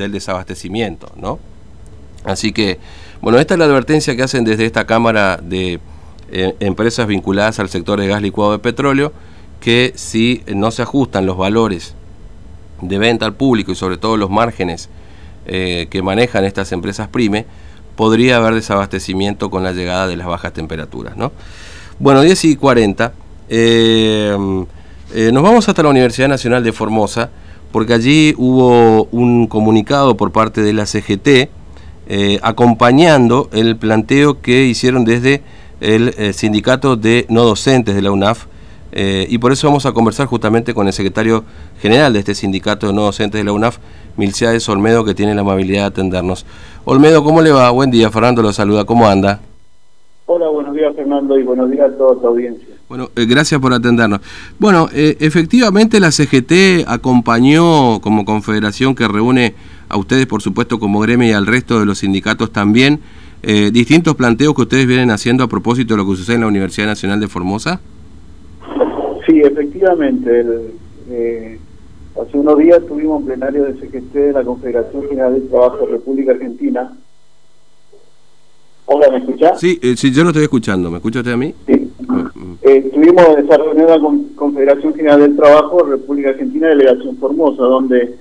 del desabastecimiento, ¿no? Así que, bueno, esta es la advertencia que hacen desde esta Cámara de eh, Empresas vinculadas al sector de gas licuado de petróleo, que si no se ajustan los valores de venta al público y sobre todo los márgenes eh, que manejan estas empresas PRIME, podría haber desabastecimiento con la llegada de las bajas temperaturas. ¿no? Bueno, 10 y 40. Eh, nos vamos hasta la Universidad Nacional de Formosa, porque allí hubo un comunicado por parte de la CGT, eh, acompañando el planteo que hicieron desde el eh, sindicato de no docentes de la UNAF. Eh, y por eso vamos a conversar justamente con el secretario general de este sindicato de no docentes de la UNAF, Milciades Olmedo, que tiene la amabilidad de atendernos. Olmedo, ¿cómo le va? Buen día, Fernando lo saluda, ¿cómo anda? Hola, buenos días Fernando y buenos días a toda tu audiencia. Bueno, gracias por atendernos. Bueno, efectivamente la CGT acompañó como confederación que reúne a ustedes, por supuesto, como gremio y al resto de los sindicatos también, eh, distintos planteos que ustedes vienen haciendo a propósito de lo que sucede en la Universidad Nacional de Formosa? Sí, efectivamente. Eh, hace unos días tuvimos un plenario de CGT de la Confederación General del Trabajo de República Argentina. Hola, ¿me escucha? Sí, eh, sí, yo lo estoy escuchando. ¿Me escucha usted a mí? Sí. Eh, tuvimos esa reunión la Confederación General del Trabajo República Argentina, Delegación Formosa, donde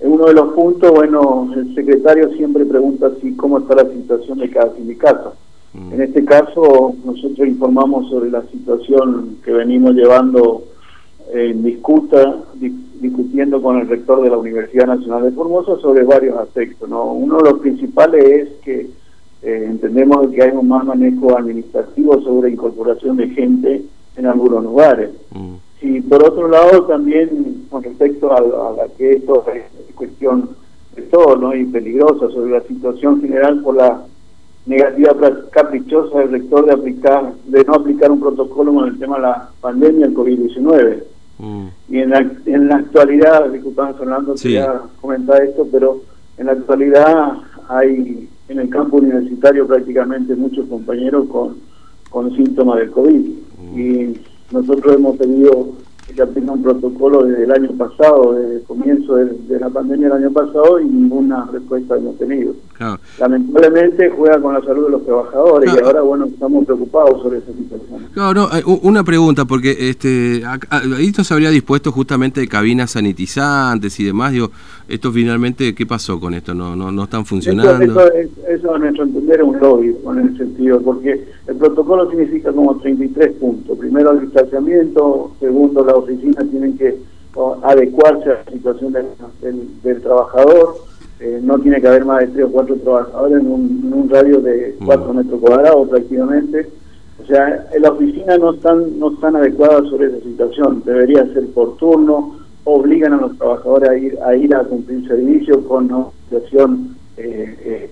en uno de los puntos, bueno, el secretario siempre pregunta si cómo está la situación de cada sindicato. Mm. En este caso, nosotros informamos sobre la situación que venimos llevando en discuta, discutiendo con el rector de la Universidad Nacional de Formosa sobre varios aspectos. ¿no? Uno de los principales es que eh, entendemos que hay un más manejo administrativo sobre incorporación de gente en algunos lugares. Mm. Y por otro lado, también con respecto a, la que esto es cuestión de todo, ¿no? Y peligrosa sobre la situación general por la negativa caprichosa del rector de aplicar, de no aplicar un protocolo con el tema de la pandemia, el COVID-19. Mm. Y en la, en la actualidad, disculpame Fernando, sí. quería comentar esto, pero en la actualidad hay en el campo universitario prácticamente muchos compañeros con, con síntomas del COVID. Mm. Y nosotros hemos tenido que aplicar un protocolo desde el año pasado, desde el comienzo de, la pandemia del año pasado y ninguna respuesta hemos tenido. Lamentablemente juega con la salud de los trabajadores y ahora bueno estamos preocupados sobre esa situación. Claro, una pregunta porque este ahí se habría dispuesto justamente de cabinas sanitizantes y demás. Digo, esto finalmente qué pasó con esto? No no no están funcionando. Eso, eso, a nuestro entender es un lobby con el sentido porque el protocolo significa como 33 puntos. Primero el distanciamiento, segundo la oficina tienen que adecuarse a la situación del, trabajador, eh, no tiene que haber más de tres o cuatro trabajadores en un, radio de cuatro mm. metros cuadrados prácticamente. O sea, en la oficina no están, no están adecuadas sobre esa situación, debería ser por turno, obligan a los trabajadores a ir a, ir a cumplir servicio con una situación, eh, eh,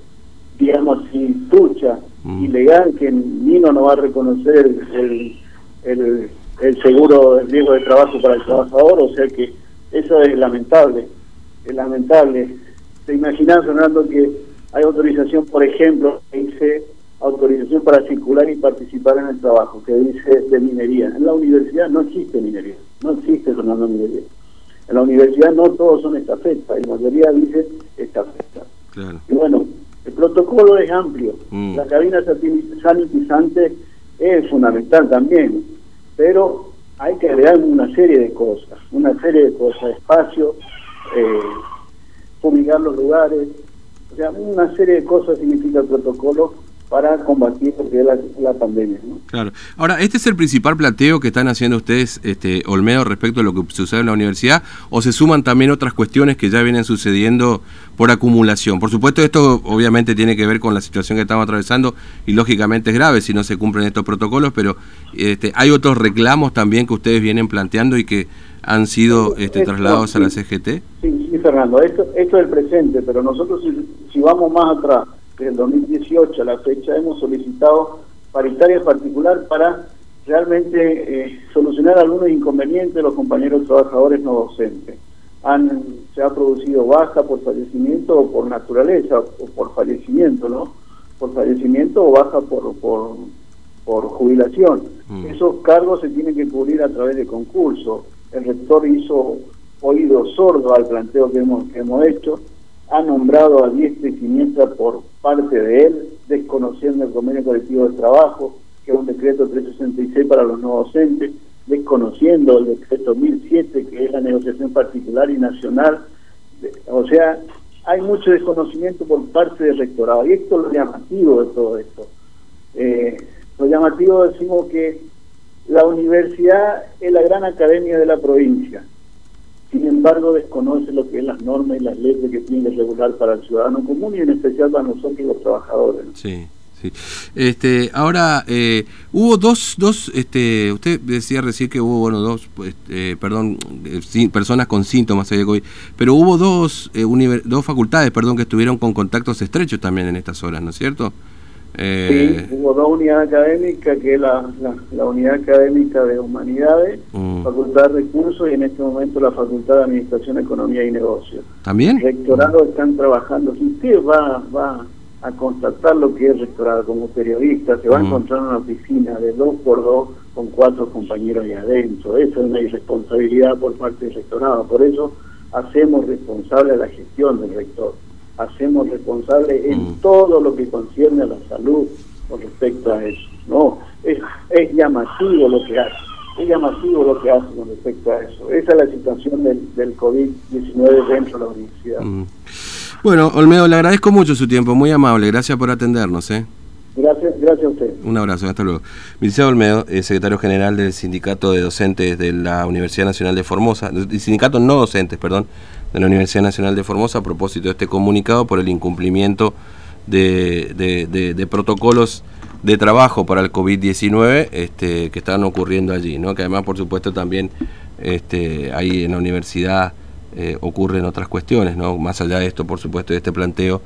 ilegal, que Nino no va a reconocer el, el el seguro de riesgo de trabajo para el trabajador, o sea que eso es lamentable, es lamentable. ¿Te imaginas, Fernando, que hay autorización, por ejemplo, que dice autorización para circular y participar en el trabajo, que dice de minería? En la universidad no existe minería, no existe, Fernando, minería. En la universidad no todos son estafetas, la mayoría dice protocolo es amplio, mm. la cabina sanitizante es fundamental también pero hay que agregar una serie de cosas, una serie de cosas, espacio, eh, fumigar los lugares, o sea, una serie de cosas significa el protocolo para combatir la, la pandemia. ¿no? Claro. Ahora, ¿este es el principal planteo que están haciendo ustedes, este, Olmedo, respecto a lo que sucede en la universidad? ¿O se suman también otras cuestiones que ya vienen sucediendo por acumulación? Por supuesto, esto obviamente tiene que ver con la situación que estamos atravesando y lógicamente es grave si no se cumplen estos protocolos, pero este, hay otros reclamos también que ustedes vienen planteando y que han sido este, trasladados a la CGT. Sí, sí, Fernando, esto, esto es el presente, pero nosotros si vamos más atrás, desde el 2018 a la fecha hemos solicitado paritaria particular para realmente eh, solucionar algunos inconvenientes de los compañeros trabajadores no docentes. Han, se ha producido baja por fallecimiento o por naturaleza, o por fallecimiento, ¿no? Por fallecimiento o baja por, por, por jubilación. Mm. Esos cargos se tienen que cubrir a través de concurso. El rector hizo oído sordo al planteo que hemos, que hemos hecho ha nombrado a diestra y siniestra por parte de él, desconociendo el convenio colectivo de trabajo, que es un decreto 366 para los no docentes, desconociendo el decreto 1007, que es la negociación particular y nacional. O sea, hay mucho desconocimiento por parte del rectorado, y esto es lo llamativo de todo esto. Eh, lo llamativo decimos que la universidad es la gran academia de la provincia, sin embargo desconoce lo que es las normas y las leyes que tiene que regular para el ciudadano común y en especial para nosotros los trabajadores. Sí. Sí. Este, ahora, eh, hubo dos, dos este, usted decía recién que hubo, bueno, dos, pues, eh, perdón, eh, personas con síntomas de COVID, pero hubo dos, dos facultades, perdón, que estuvieron con contactos estrechos también en estas horas, ¿no es cierto? Sí, hubo dos unidades académicas, que es la, la, unidad académica de humanidades, mm. Facultad de Recursos y en este momento la Facultad de Administración, Economía y Negocios. ¿También? Rectorado están trabajando, si usted va, va a constatar lo que es rectorado como periodista, se va a encontrar en una oficina de dos por dos con cuatro compañeros ahí adentro. Esa es una irresponsabilidad por parte del rectorado. Por eso hacemos responsable a la gestión del rector. Hacemos responsable en todo lo que concierne a la salud con respecto a eso. No, es, es llamativo lo que hace. Es llamativo lo que hace con respecto a eso. Esa es la situación del, del COVID-19 dentro de la universidad. Bueno, Olmedo, le agradezco mucho su tiempo, muy amable, gracias por atendernos. ¿eh? Gracias, a usted. Un abrazo, hasta luego. Milicia Olmedo, secretario general del Sindicato de Docentes de la Universidad Nacional de Formosa, el Sindicato no docentes, perdón, de la Universidad Nacional de Formosa, a propósito de este comunicado por el incumplimiento de, de, protocolos de trabajo para el COVID-19 este, que están ocurriendo allí, ¿no? que además, por supuesto, también este, ahí en la universidad eh, ocurren otras cuestiones, ¿no? Más allá de esto, por supuesto, de este planteo